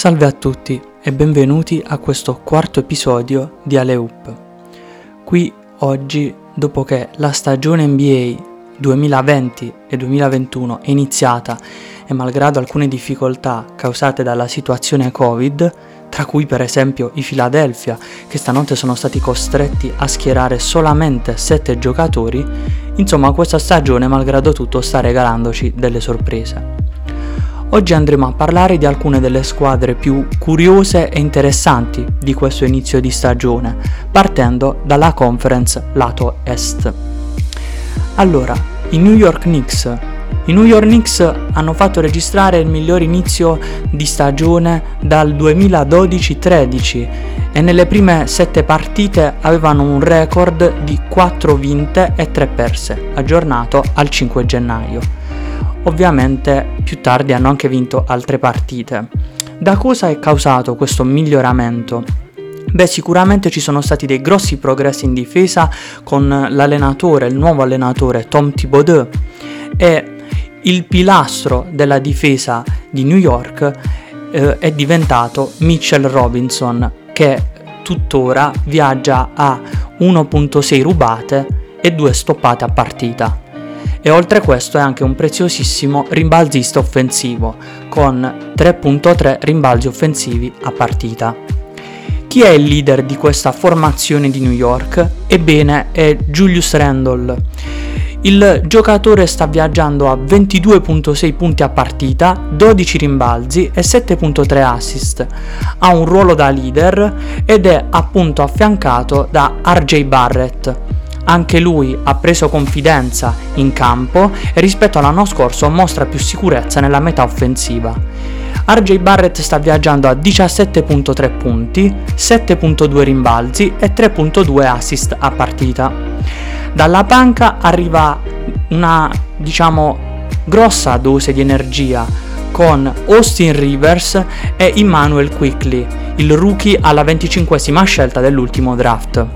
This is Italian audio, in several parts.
Salve a tutti e benvenuti a questo quarto episodio di Aleoop. Qui oggi, dopo che la stagione NBA 2020 e 2021 è iniziata e malgrado alcune difficoltà causate dalla situazione Covid, tra cui per esempio i Philadelphia, che stanotte sono stati costretti a schierare solamente 7 giocatori, insomma questa stagione malgrado tutto sta regalandoci delle sorprese. Oggi andremo a parlare di alcune delle squadre più curiose e interessanti di questo inizio di stagione, partendo dalla conference lato est. Allora, i New York Knicks. I New York Knicks hanno fatto registrare il miglior inizio di stagione dal 2012-13 e nelle prime 7 partite avevano un record di 4 vinte e 3 perse, aggiornato al 5 gennaio. Ovviamente più tardi hanno anche vinto altre partite. Da cosa è causato questo miglioramento? Beh, sicuramente ci sono stati dei grossi progressi in difesa con l'allenatore, il nuovo allenatore Tom Thibodeau e il pilastro della difesa di New York eh, è diventato Mitchell Robinson che tuttora viaggia a 1.6 rubate e 2 stoppate a partita e oltre a questo è anche un preziosissimo rimbalzista offensivo con 3.3 rimbalzi offensivi a partita. Chi è il leader di questa formazione di New York? Ebbene è Julius Randle. Il giocatore sta viaggiando a 22.6 punti a partita, 12 rimbalzi e 7.3 assist. Ha un ruolo da leader ed è appunto affiancato da RJ Barrett, anche lui ha preso confidenza in campo e rispetto all'anno scorso mostra più sicurezza nella metà offensiva. RJ Barrett sta viaggiando a 17.3 punti, 7.2 rimbalzi e 3.2 assist a partita. Dalla panca arriva una, diciamo, grossa dose di energia con Austin Rivers e Emmanuel Quickly, il rookie alla 25esima scelta dell'ultimo draft.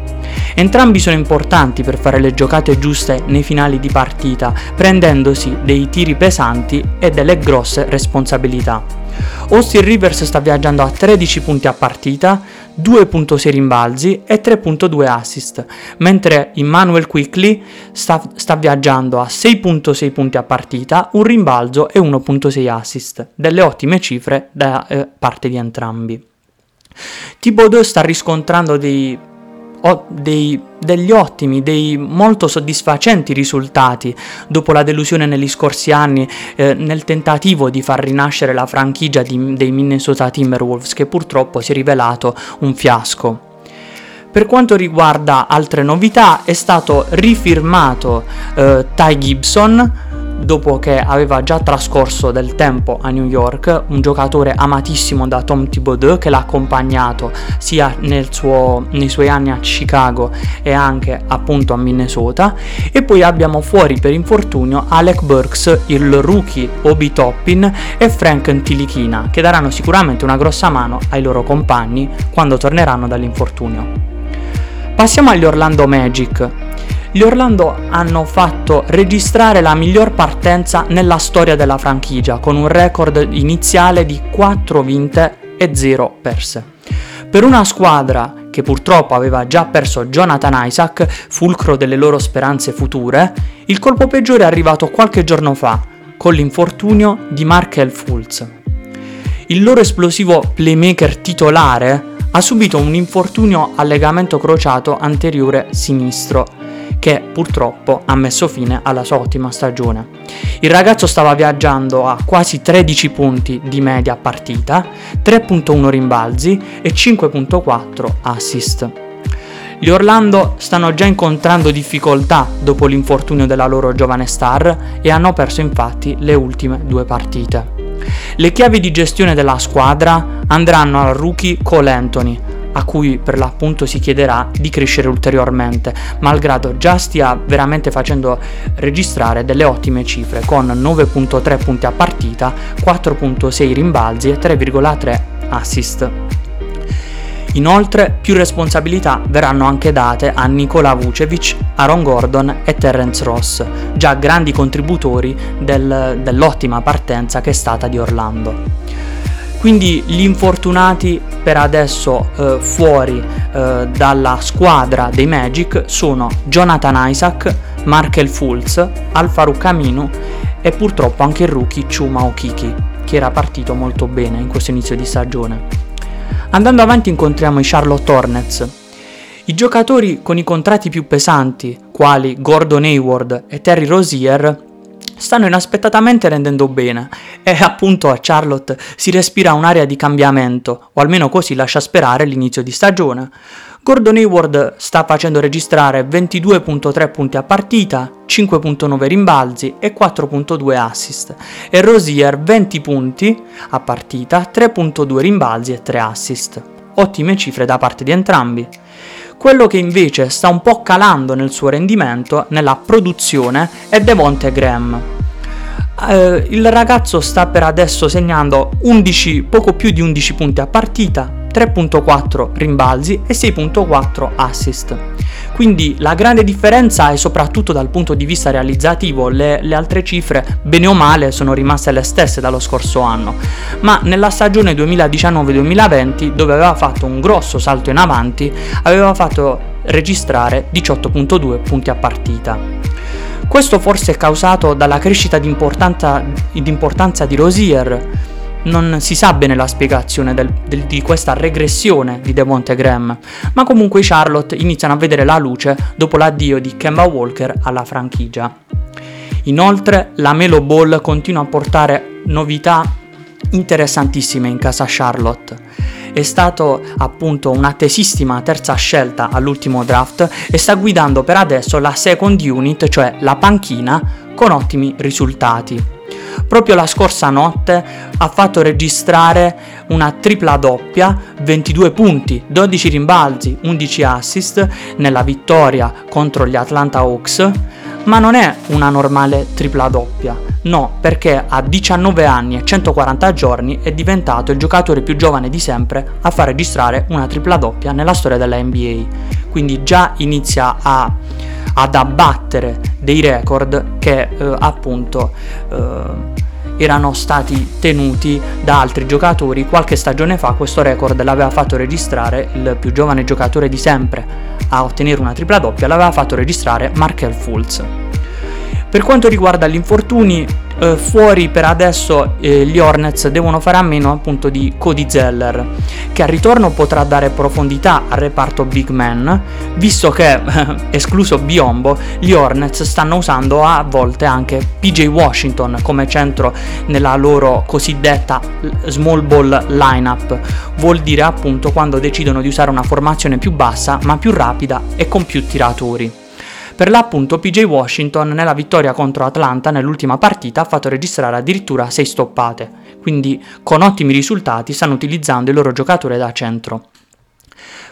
Entrambi sono importanti per fare le giocate giuste nei finali di partita, prendendosi dei tiri pesanti e delle grosse responsabilità. Austin Rivers sta viaggiando a 13 punti a partita, 2.6 rimbalzi e 3.2 assist, mentre Emmanuel Quickly sta, sta, viaggiando a 6.6 punti a partita, un rimbalzo e 1.6 assist, delle ottime cifre da eh, parte di entrambi. Thibodeau sta riscontrando dei dei, degli ottimi, dei molto soddisfacenti risultati dopo la delusione negli scorsi anni eh, nel tentativo di far rinascere la franchigia di, dei Minnesota Timberwolves che purtroppo si è rivelato un fiasco. Per quanto riguarda altre novità è stato rifirmato eh, Ty Gibson dopo che aveva già trascorso del tempo a New York, un giocatore amatissimo da Tom Thibodeau che l'ha accompagnato sia suo, nei suoi anni a Chicago e anche appunto a Minnesota e poi abbiamo fuori per infortunio Alec Burks, il rookie Obi Toppin e Frank Ntilichina che daranno sicuramente una grossa mano ai loro compagni quando torneranno dall'infortunio. Passiamo agli Orlando Magic gli Orlando hanno fatto registrare la miglior partenza nella storia della franchigia, con un record iniziale di 4 vinte e 0 perse. Per una squadra che purtroppo aveva già perso Jonathan Isaac, fulcro delle loro speranze future, il colpo peggiore è arrivato qualche giorno fa, con l'infortunio di Markel Fultz. Il loro esplosivo playmaker titolare ha subito un infortunio al legamento crociato anteriore sinistro che purtroppo ha messo fine alla sua ottima stagione. Il ragazzo stava viaggiando a quasi 13 punti di media partita, 3.1 rimbalzi e 5.4 assist. Gli Orlando stanno già incontrando difficoltà dopo l'infortunio della loro giovane star e hanno perso infatti le ultime due partite. Le chiavi di gestione della squadra andranno al rookie Cole Anthony, a cui per l'appunto si chiederà di crescere ulteriormente, malgrado già stia veramente facendo registrare delle ottime cifre con 9.3 punti a partita, 4.6 rimbalzi e 3,3 assist. Inoltre più responsabilità verranno anche date a Nikola Vucevic, Aaron Gordon e Terence Ross, già grandi contributori del, dell'ottima partenza che è stata di Orlando. Quindi gli infortunati per adesso eh, fuori eh, dalla squadra dei Magic sono Jonathan Isaac, Markel Fultz, Alfaru Aminu e purtroppo anche il rookie Chuma Okiki, che era partito molto bene in questo inizio di stagione. Andando avanti incontriamo i Charlotte Hornets. I giocatori con i contratti più pesanti, quali Gordon Hayward e Terry Rozier, stanno inaspettatamente rendendo bene e appunto a Charlotte si respira un'area di cambiamento, o almeno così lascia sperare l'inizio di stagione. Gordon Hayward sta facendo registrare 22.3 punti a partita, 5.9 rimbalzi e 4.2 assist e Rosier 20 punti a partita, 3.2 rimbalzi e 3 assist. Ottime cifre da parte di entrambi. Quello che invece sta un po' calando nel suo rendimento, nella produzione, è Devonte Graham. Eh, il ragazzo sta per adesso segnando 11, poco più di 11 punti a partita, 3.4 rimbalzi e 6.4 assist. Quindi la grande differenza è soprattutto dal punto di vista realizzativo, le, le, altre cifre bene o male sono rimaste le stesse dallo scorso anno, ma nella stagione 2019-2020 dove aveva fatto un grosso salto in avanti aveva fatto registrare 18.2 punti a partita. Questo forse è causato dalla crescita di importanza, di, Rosier, non si sa bene la spiegazione del, del, di questa regressione di Devonte Graham, ma comunque i Charlotte iniziano a vedere la luce dopo l'addio di Kemba Walker alla franchigia. Inoltre la Melo Ball continua a portare novità interessantissime in casa Charlotte. È stato appunto un'attesissima terza scelta all'ultimo draft e sta guidando per adesso la second unit, cioè la panchina, con ottimi risultati proprio la scorsa notte ha fatto registrare una tripla doppia, 22 punti, 12 rimbalzi, 11 assist nella vittoria contro gli Atlanta Hawks, ma non è una normale tripla doppia, no, perché a 19 anni e 140 giorni è diventato il giocatore più giovane di sempre a far registrare una tripla doppia nella storia della NBA, quindi già inizia a ad abbattere dei record che eh, appunto eh, erano stati tenuti da altri giocatori. Qualche stagione fa questo record l'aveva fatto registrare il più giovane giocatore di sempre a ottenere una tripla doppia, l'aveva fatto registrare Markel Fultz. Per quanto riguarda gli infortuni, eh, fuori per adesso eh, gli Hornets devono fare a meno appunto di Cody Zeller, che al ritorno potrà dare profondità al reparto Big Man, visto che, escluso Biombo, gli Hornets stanno usando a volte anche PJ Washington come centro nella loro cosiddetta small ball lineup. Vuol dire appunto quando decidono di usare una formazione più bassa ma più rapida e con più tiratori. Per l'appunto PJ Washington nella vittoria contro Atlanta nell'ultima partita ha fatto registrare addirittura 6 stoppate, quindi con ottimi risultati stanno utilizzando il loro giocatore da centro.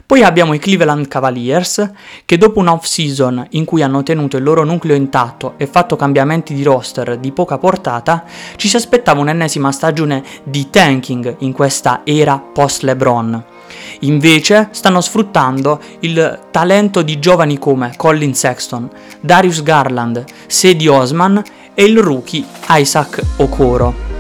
Poi abbiamo i Cleveland Cavaliers che dopo un off-season in cui hanno tenuto il loro nucleo intatto e fatto cambiamenti di roster di poca portata, ci si aspettava un'ennesima stagione di tanking in questa era post-LeBron. Invece stanno sfruttando il talento di giovani come Colin Sexton, Darius Garland, Sadie Osman e il rookie Isaac Okoro.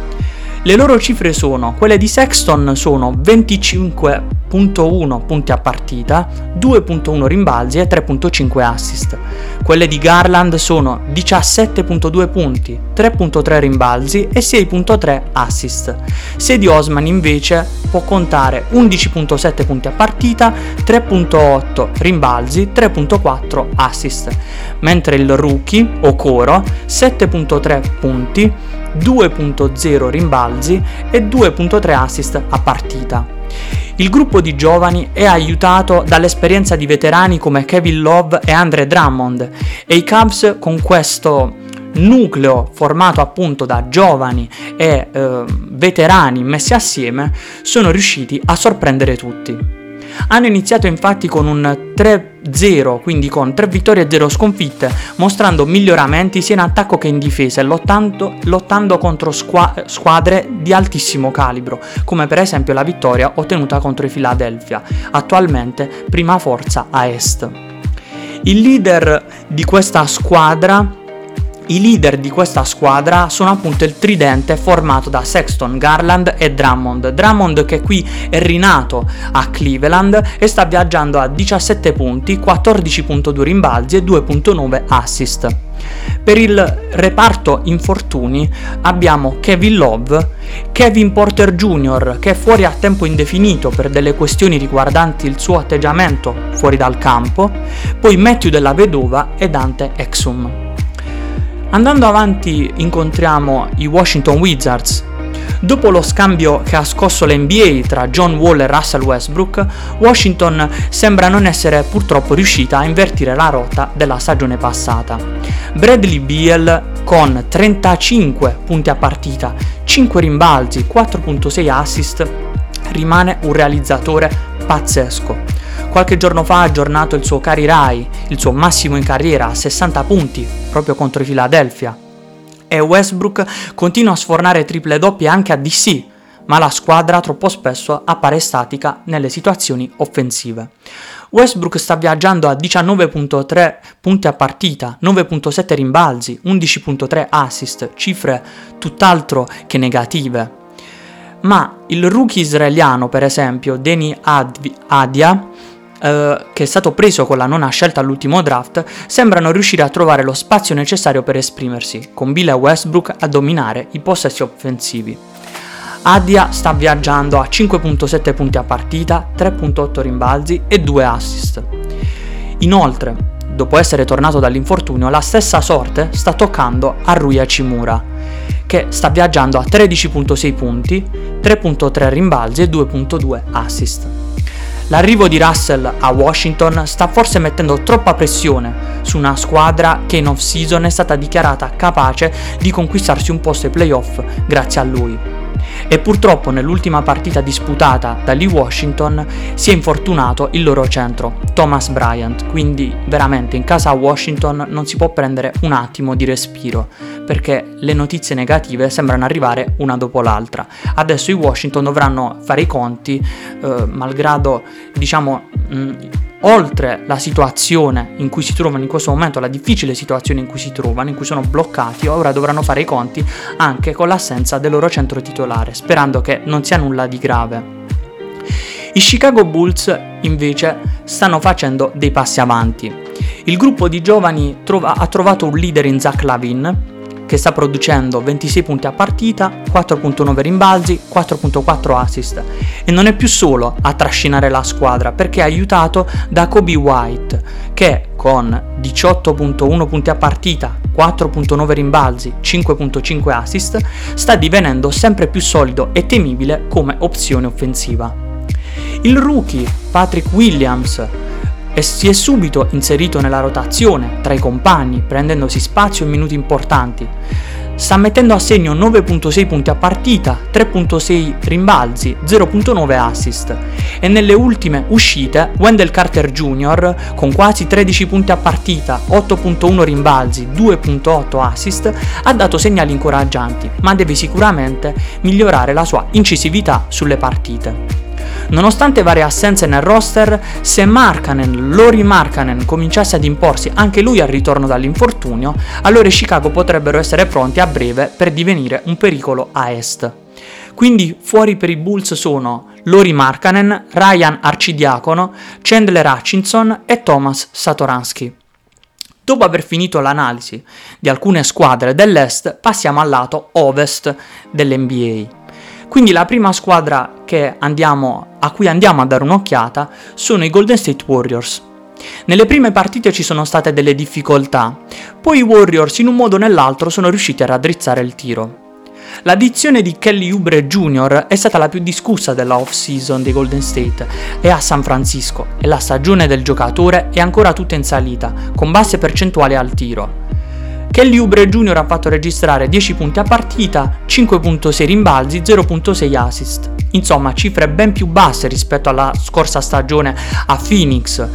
Le loro cifre sono, quelle di Sexton sono 25.1 punti a partita, 2.1 rimbalzi e 3.5 assist. Quelle di Garland sono 17.2 punti, 3.3 rimbalzi e 6.3 assist. Sadie Osman invece può contare 11.7 punti a partita, 3.8 rimbalzi, 3.4 assist, mentre il rookie, Okoro, 7.3 punti, 2.0 rimbalzi e 2.3 assist a partita. Il gruppo di giovani è aiutato dall'esperienza di veterani come Kevin Love e Andre Drummond e i Cubs con questo nucleo formato appunto da giovani e eh, veterani messi assieme sono riusciti a sorprendere tutti. Hanno iniziato infatti con un 3-0, quindi con 3 vittorie e 0 sconfitte, mostrando miglioramenti sia in attacco che in difesa, lottando, lottando contro squa- squadre di altissimo calibro, come per esempio la vittoria ottenuta contro i Philadelphia, attualmente prima forza a est. Il leader di questa squadra I leader di questa squadra sono appunto il tridente formato da Sexton, Garland e Drummond. Drummond che qui è rinato a Cleveland e sta viaggiando a 17 punti, 14.2 rimbalzi e 2.9 assist. Per il reparto infortuni abbiamo Kevin Love, Kevin Porter Jr. che è fuori a tempo indefinito per delle questioni riguardanti il suo atteggiamento fuori dal campo, poi Matthew della Vedova e Dante Exum. Andando avanti incontriamo i Washington Wizards Dopo lo scambio che ha scosso l'NBA tra John Wall e Russell Westbrook, Washington sembra non essere purtroppo riuscita a invertire la rotta della stagione passata. Bradley Beal con 35 punti a partita, 5 rimbalzi, 4.6 assist, rimane un realizzatore pazzesco. Qualche giorno fa ha aggiornato il suo Cari Rai, il suo massimo in carriera a 60 punti, proprio contro i Philadelphia e Westbrook continua a sfornare triple doppie anche a DC, ma la squadra troppo spesso appare statica nelle situazioni offensive. Westbrook sta viaggiando a 19.3 punti a partita, 9.7 rimbalzi, 11.3 assist, cifre tutt'altro che negative. Ma il rookie israeliano, per esempio, Deni Adia, eh, che è stato preso con la nona scelta all'ultimo draft, sembrano riuscire a trovare lo spazio necessario per esprimersi, con Bill e Westbrook a dominare i possessi offensivi. Adia sta viaggiando a 5.7 punti a partita, 3.8 rimbalzi e 2 assist. Inoltre, dopo essere tornato dall'infortunio, la stessa sorte sta toccando a Rui Hachimura, che sta viaggiando a 13.6 punti, 3.3 rimbalzi e 2.2 assist. L'arrivo di Russell a Washington sta forse mettendo troppa pressione su una squadra che in off-season è stata dichiarata capace di conquistarsi un posto ai playoff grazie a lui. E purtroppo nell'ultima partita disputata da Lee Washington si è infortunato il loro centro, Thomas Bryant, quindi veramente in casa a Washington non si può prendere un attimo di respiro perché le notizie negative sembrano arrivare una dopo l'altra. Adesso i Washington dovranno fare i conti, eh, malgrado diciamo mh, oltre la situazione in cui si trovano in questo momento, la difficile situazione in cui si trovano, in cui sono bloccati, ora dovranno fare i conti anche con l'assenza del loro centro titolare, sperando che non sia nulla di grave. I Chicago Bulls invece stanno facendo dei passi avanti. Il gruppo di giovani trova, ha trovato un leader in Zach Lavin, che sta producendo 26 punti a partita, 4.9 rimbalzi, 4.4 assist e non è più solo a trascinare la squadra perché è aiutato da Kobe White che con 18.1 punti a partita, 4.9 rimbalzi, 5.5 assist sta divenendo sempre più solido e temibile come opzione offensiva. Il rookie Patrick Williams e si è subito inserito nella rotazione tra i compagni, prendendosi spazio in minuti importanti. Sta mettendo a segno 9.6 punti a partita, 3.6 rimbalzi, 0.9 assist e nelle ultime uscite Wendell Carter Jr. con quasi 13 punti a partita, 8.1 rimbalzi, 2.8 assist ha dato segnali incoraggianti, ma deve sicuramente migliorare la sua incisività sulle partite. Nonostante varie assenze nel roster, se Markanen, Lori Markanen, cominciasse ad imporsi anche lui al ritorno dall'infortunio, allora i Chicago potrebbero essere pronti a breve per divenire un pericolo a est. Quindi fuori per i Bulls sono Lori Markanen, Ryan Arcidiacono, Chandler Hutchinson e Thomas Satoransky. Dopo aver finito l'analisi di alcune squadre dell'Est, passiamo al lato ovest dell'NBA. Quindi la prima squadra andiamo, a cui andiamo a dare un'occhiata sono i Golden State Warriors. Nelle prime partite ci sono state delle difficoltà, poi i Warriors in un modo o nell'altro sono riusciti a raddrizzare il tiro. L'addizione di Kelly Oubre Jr. è stata la più discussa della off-season dei Golden State e a San Francisco e la stagione del giocatore è ancora tutta in salita, con basse percentuali al tiro. Kelly Oubre Jr. ha fatto registrare 10 punti a partita, 5.6 rimbalzi, 0.6 assist. Insomma, cifre ben più basse rispetto alla scorsa stagione a Phoenix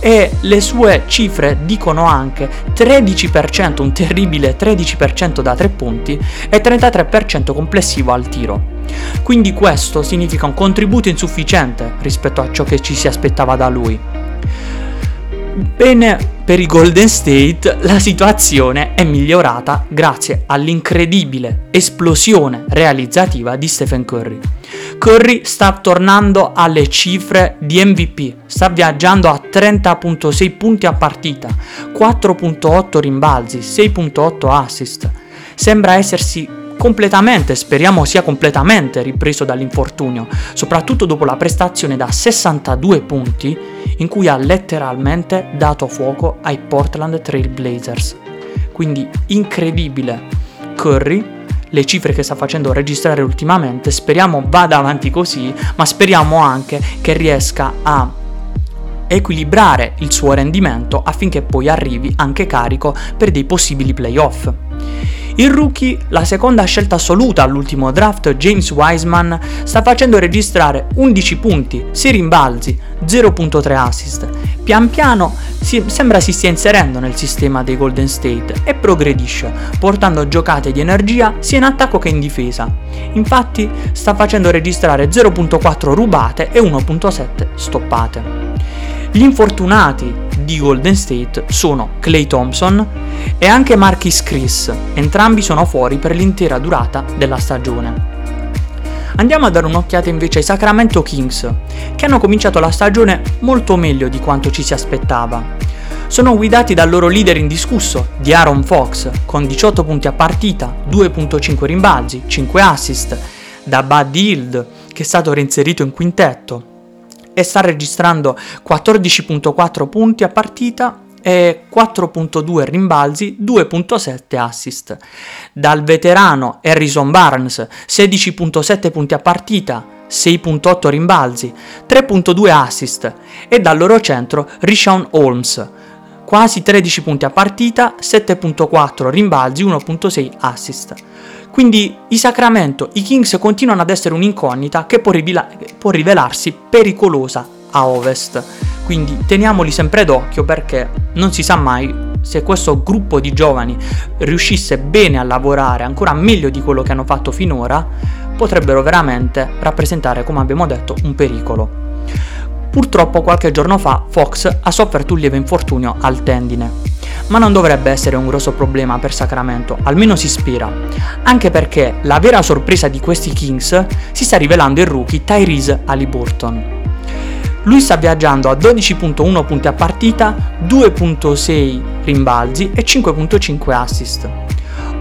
e le sue cifre dicono anche 13%, un terribile 13% da 3 punti e 33% complessivo al tiro. Quindi questo significa un contributo insufficiente rispetto a ciò che ci si aspettava da lui. Bene, per i Golden State la situazione è migliorata grazie all'incredibile esplosione realizzativa di Stephen Curry. Curry sta tornando alle cifre di MVP, sta viaggiando a 30.6 punti a partita, 4.8 rimbalzi, 6.8 assist. Sembra essersi completamente, speriamo sia completamente ripreso dall'infortunio, soprattutto dopo la prestazione da 62 punti in cui ha letteralmente dato fuoco ai Portland Trail Blazers. Quindi incredibile Curry, le cifre che sta facendo registrare ultimamente, speriamo vada avanti così, ma speriamo anche che riesca a equilibrare il suo rendimento affinché poi arrivi anche carico per dei possibili playoff. Il rookie, la seconda scelta assoluta all'ultimo draft, James Wiseman, sta facendo registrare 11 punti, 6 rimbalzi, 0.3 assist. Pian piano si, sembra si stia inserendo nel sistema dei Golden State e progredisce, portando giocate di energia sia in attacco che in difesa. Infatti sta facendo registrare 0.4 rubate e 1.7 stoppate. Gli infortunati di Golden State sono Clay Thompson e anche Marquis Chris, entrambi sono fuori per l'intera durata della stagione. Andiamo a dare un'occhiata invece ai Sacramento Kings, che hanno cominciato la stagione molto meglio di quanto ci si aspettava. Sono guidati dal loro leader indiscusso, di Aaron Fox, con 18 punti a partita, 2.5 rimbalzi, 5 assist, da Buddy Hield, che è stato reinserito in quintetto, e sta registrando 14.4 punti a partita e 4.2 rimbalzi, 2.7 assist. Dal veterano Harrison Barnes 16.7 punti a partita, 6.8 rimbalzi, 3.2 assist e dal loro centro Rishon Holmes quasi 13 punti a partita, 7.4 rimbalzi, 1.6 assist. Quindi i Sacramento, i Kings continuano ad essere un'incognita che può, rivela- può rivelarsi pericolosa a ovest. Quindi teniamoli sempre d'occhio perché non si sa mai se questo gruppo di giovani riuscisse bene a lavorare ancora meglio di quello che hanno fatto finora, potrebbero veramente rappresentare, come abbiamo detto, un pericolo. Purtroppo qualche giorno fa Fox ha sofferto un lieve infortunio al tendine ma non dovrebbe essere un grosso problema per Sacramento, almeno si spera, anche perché la vera sorpresa di questi Kings si sta rivelando il rookie Tyrese Halliburton. Lui sta viaggiando a 12.1 punti a partita, 2.6 rimbalzi e 5.5 assist.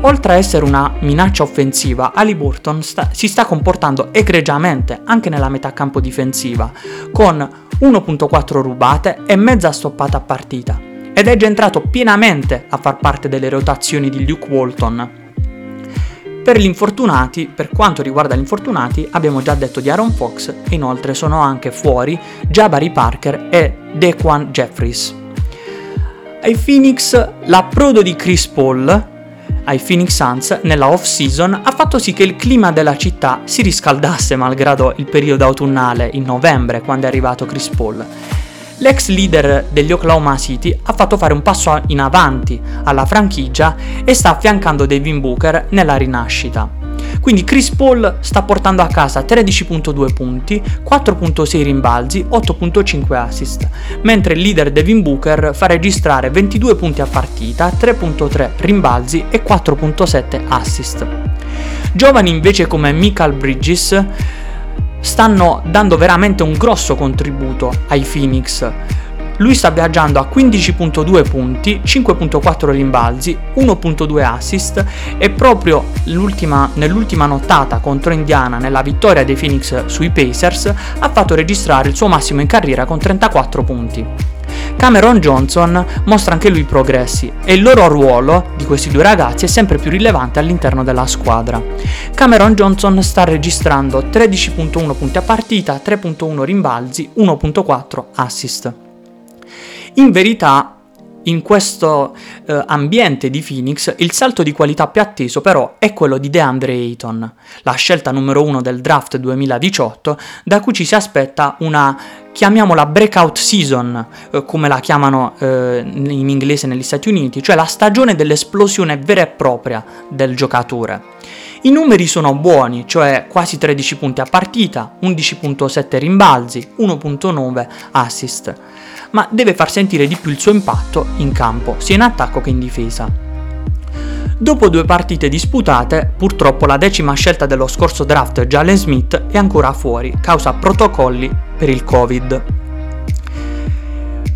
Oltre a essere una minaccia offensiva, Halliburton sta, si sta comportando egregiamente anche nella metà campo difensiva, con 1.4 rubate e mezza stoppata a partita, ed è già entrato pienamente a far parte delle rotazioni di Luke Walton. Per gli infortunati, per quanto riguarda gli infortunati, abbiamo già detto di Aaron Fox e inoltre sono anche fuori Jabari Parker e Dequan Jeffries. Ai Phoenix l'approdo di Chris Paul ai Phoenix Suns nella off-season ha fatto sì che il clima della città si riscaldasse malgrado il periodo autunnale in novembre quando è arrivato Chris Paul l'ex leader degli Oklahoma City ha fatto fare un passo in avanti alla franchigia e sta affiancando Devin Booker nella rinascita. Quindi Chris Paul sta portando a casa 13.2 punti, 4.6 rimbalzi, 8.5 assist, mentre il leader Devin Booker fa registrare 22 punti a partita, 3.3 rimbalzi e 4.7 assist. Giovani invece come Michael Bridges stanno dando veramente un grosso contributo ai Phoenix. Lui sta viaggiando a 15.2 punti, 5.4 rimbalzi, 1.2 assist e proprio nell'ultima nottata contro Indiana nella vittoria dei Phoenix sui Pacers ha fatto registrare il suo massimo in carriera con 34 punti. Cameron Johnson mostra anche lui progressi e il loro ruolo di questi due ragazzi è sempre più rilevante all'interno della squadra. Cameron Johnson sta registrando 13.1 punti a partita, 3.1 rimbalzi, 1.4 assist. In verità in questo eh, ambiente di Phoenix il salto di qualità più atteso però è quello di DeAndre Ayton, la scelta numero uno del draft 2018, da cui ci si aspetta una, chiamiamola breakout season, eh, come la chiamano eh, in inglese negli Stati Uniti, cioè la stagione dell'esplosione vera e propria del giocatore. I numeri sono buoni, cioè quasi 13 punti a partita, 11.7 rimbalzi, 1.9 assist, ma deve far sentire di più il suo impatto in campo, sia in attacco che in difesa. Dopo due partite disputate, purtroppo la decima scelta dello scorso draft Jalen Smith è ancora fuori, causa protocolli per il Covid.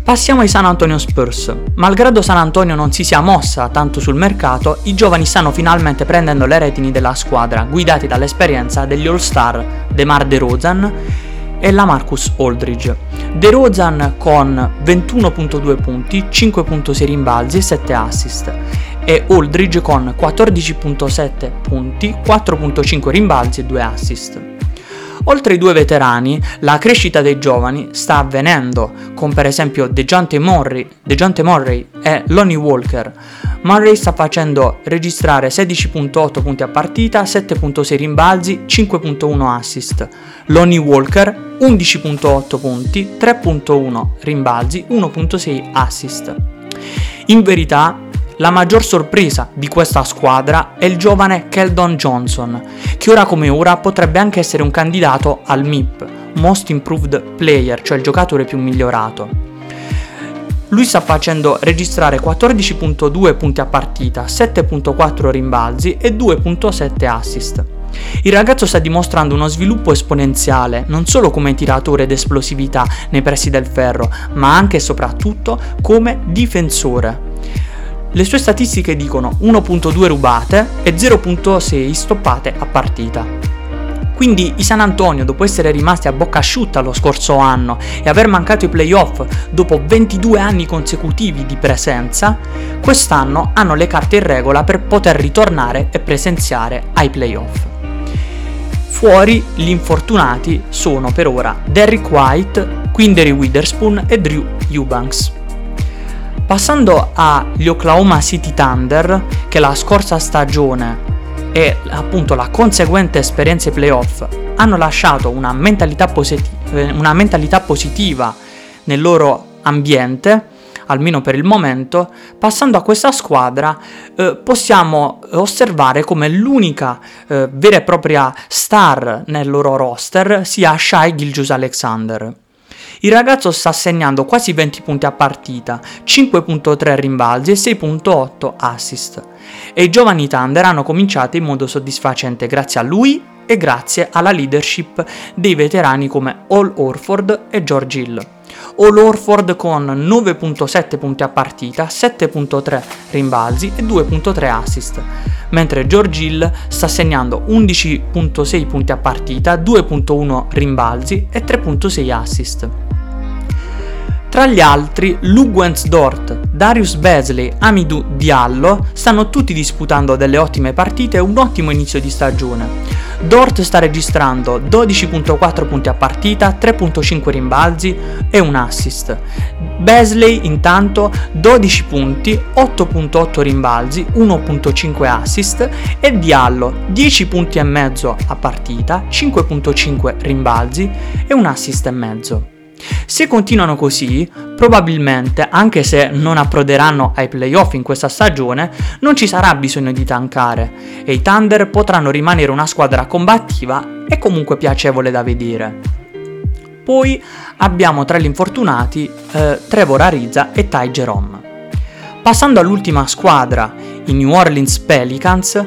Passiamo ai San Antonio Spurs. Malgrado San Antonio non si sia mossa tanto sul mercato, i giovani stanno finalmente prendendo le retini della squadra, guidati dall'esperienza degli All-Star DeMar DeRozan e la Marcus Aldridge. DeRozan con 21.2 punti, 5.6 rimbalzi e 7 assist e Aldridge con 14.7 punti, 4.5 rimbalzi e 2 assist. Oltre ai due veterani, la crescita dei giovani sta avvenendo, con per esempio DeJounte Murray, DeJounte Murray e Lonnie Walker. Murray sta facendo registrare 16.8 punti a partita, 7.6 rimbalzi, 5.1 assist. Lonnie Walker 11.8 punti, 3.1 rimbalzi, 1.6 assist. In verità, la maggior sorpresa di questa squadra è il giovane Keldon Johnson, che ora come ora potrebbe anche essere un candidato al MIP, Most Improved Player, cioè il giocatore più migliorato. Lui sta facendo registrare 14.2 punti a partita, 7.4 rimbalzi e 2.7 assist. Il ragazzo sta dimostrando uno sviluppo esponenziale, non solo come tiratore ed esplosività nei pressi del ferro, ma anche e soprattutto come difensore. Le sue statistiche dicono 1.2 rubate e 0.6 stoppate a partita. Quindi i San Antonio, dopo essere rimasti a bocca asciutta lo scorso anno e aver mancato i playoff dopo 22 anni consecutivi di presenza, quest'anno hanno le carte in regola per poter ritornare e presenziare ai playoff. Fuori gli infortunati sono per ora Derrick White, Quindery Witherspoon e Drew Eubanks. Passando agli Oklahoma City Thunder, che la scorsa stagione e appunto la conseguente esperienza ai playoff hanno lasciato una mentalità, posit- eh, una mentalità positiva nel loro ambiente, almeno per il momento, passando a questa squadra eh, possiamo osservare come l'unica eh, vera e propria star nel loro roster sia Shai Gilgius Alexander. Il ragazzo sta segnando quasi 20 punti a partita, 5.3 rimbalzi e 6.8 assist. E i giovani Thunder hanno cominciato in modo soddisfacente grazie a lui e grazie alla leadership dei veterani come All Orford e George Hill. All Orford con 9.7 punti a partita, 7.3 rimbalzi e 2.3 assist, mentre George Hill sta segnando 11.6 punti a partita, 2.1 rimbalzi e 3.6 assist. Tra gli altri, Lugwens Dort, Darius Besley, Amidou Diallo stanno tutti disputando delle ottime partite e un ottimo inizio di stagione. Dort sta registrando 12.4 punti a partita, 3.5 rimbalzi e un assist. Besley intanto 12 punti, 8.8 rimbalzi, 1.5 assist e Diallo 10 punti e mezzo a partita, 5.5 rimbalzi e un assist e mezzo. Se continuano così, probabilmente, anche se non approderanno ai playoff in questa stagione, non ci sarà bisogno di tankare e i Thunder potranno rimanere una squadra combattiva e comunque piacevole da vedere. Poi abbiamo tra gli infortunati eh, Trevor Arizza e Ty Jerome. Passando all'ultima squadra, i New Orleans Pelicans,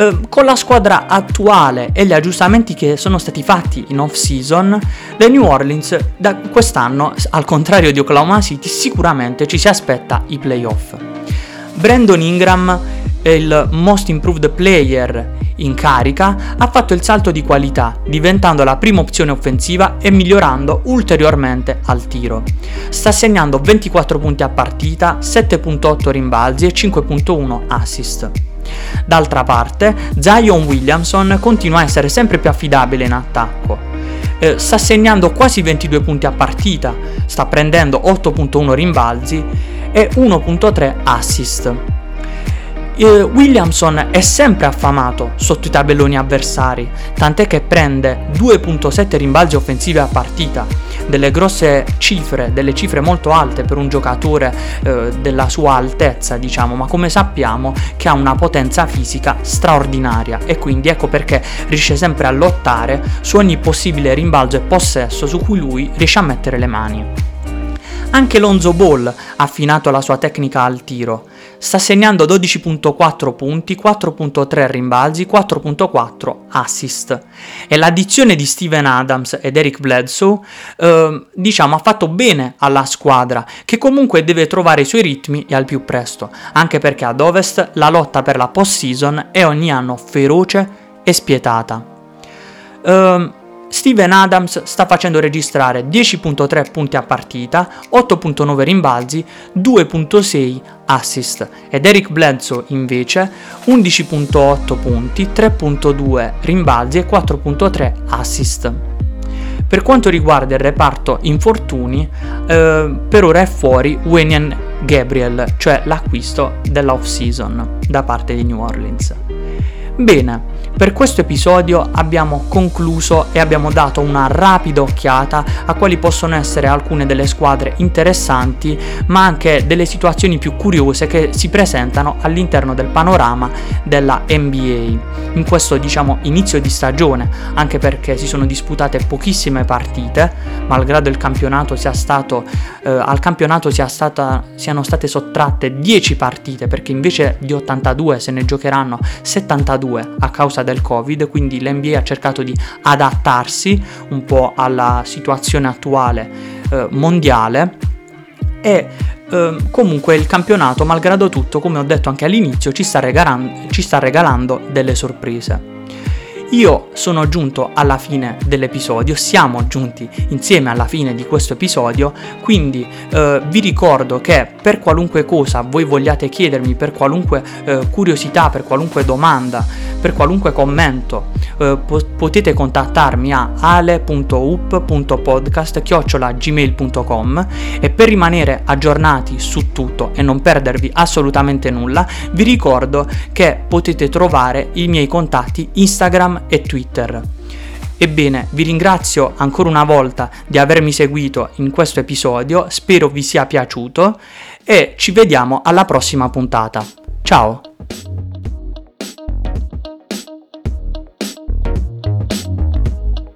Ehm, con la squadra attuale e gli aggiustamenti che sono stati fatti in off-season, le New Orleans da quest'anno, al contrario di Oklahoma City, sicuramente ci si aspetta i playoff. Brandon Ingram, il most improved player in carica, ha fatto il salto di qualità, diventando la prima opzione offensiva e migliorando ulteriormente al tiro. Sta segnando 24 punti a partita, 7.8 rimbalzi e 5.1 assist. D'altra parte, Zion Williamson continua a essere sempre più affidabile in attacco. Eh, sta segnando quasi 22 punti a partita, sta prendendo 8.1 rimbalzi e 1.3 assist. Eh, Williamson è sempre affamato sotto i tabelloni avversari, tant'è che prende 2.7 rimbalzi offensivi a partita, delle grosse cifre, delle cifre molto alte per un giocatore eh, della sua altezza, diciamo, ma come sappiamo che ha una potenza fisica straordinaria e quindi ecco perché riesce sempre a lottare su ogni possibile rimbalzo e possesso su cui lui riesce a mettere le mani. Anche Lonzo Ball ha affinato la sua tecnica al tiro. Sta segnando 12.4 punti, 4.3 rimbalzi, 4.4 assist. E l'addizione di Steven Adams ed Eric Bledsoe, eh, diciamo, ha fatto bene alla squadra, che comunque deve trovare i suoi ritmi e al più presto, anche perché ad Ovest la lotta per la post-season è ogni anno feroce e spietata. Uh, Steven Adams sta facendo registrare 10.3 punti a partita, 8.9 rimbalzi, 2.6 assist ed Eric Bledsoe invece 11.8 punti, 3.2 rimbalzi e 4.3 assist. Per quanto riguarda il reparto infortuni, eh, per ora è fuori Wenian Gabriel, cioè l'acquisto dell'off season da parte di New Orleans. Bene, per questo episodio abbiamo concluso e abbiamo dato una rapida occhiata a quali possono essere alcune delle squadre interessanti, ma anche delle situazioni più curiose che si presentano all'interno del panorama della NBA. In questo diciamo inizio di stagione, anche perché si sono disputate pochissime partite, malgrado il campionato sia stato eh, al campionato sia stata, siano state sottratte 10 partite, perché invece di 82 se ne giocheranno 72 a causa del Covid, quindi l'NBA ha cercato di adattarsi un po' alla situazione attuale eh, mondiale e eh, comunque il campionato, malgrado tutto, come ho detto anche all'inizio, ci sta, regalan- ci sta regalando delle sorprese. Io sono giunto alla fine dell'episodio, siamo giunti insieme alla fine di questo episodio, quindi eh, vi ricordo che per qualunque cosa voi vogliate chiedermi, per qualunque eh, curiosità, per qualunque domanda, per qualunque commento, eh, po- potete contattarmi a ale.up.podcast.gmail.com e per rimanere aggiornati su tutto e non perdervi assolutamente nulla, vi ricordo che potete trovare i miei contatti E Twitter. Ebbene, vi ringrazio ancora una volta di avermi seguito in questo episodio, spero vi sia piaciuto e ci vediamo alla prossima puntata. Ciao!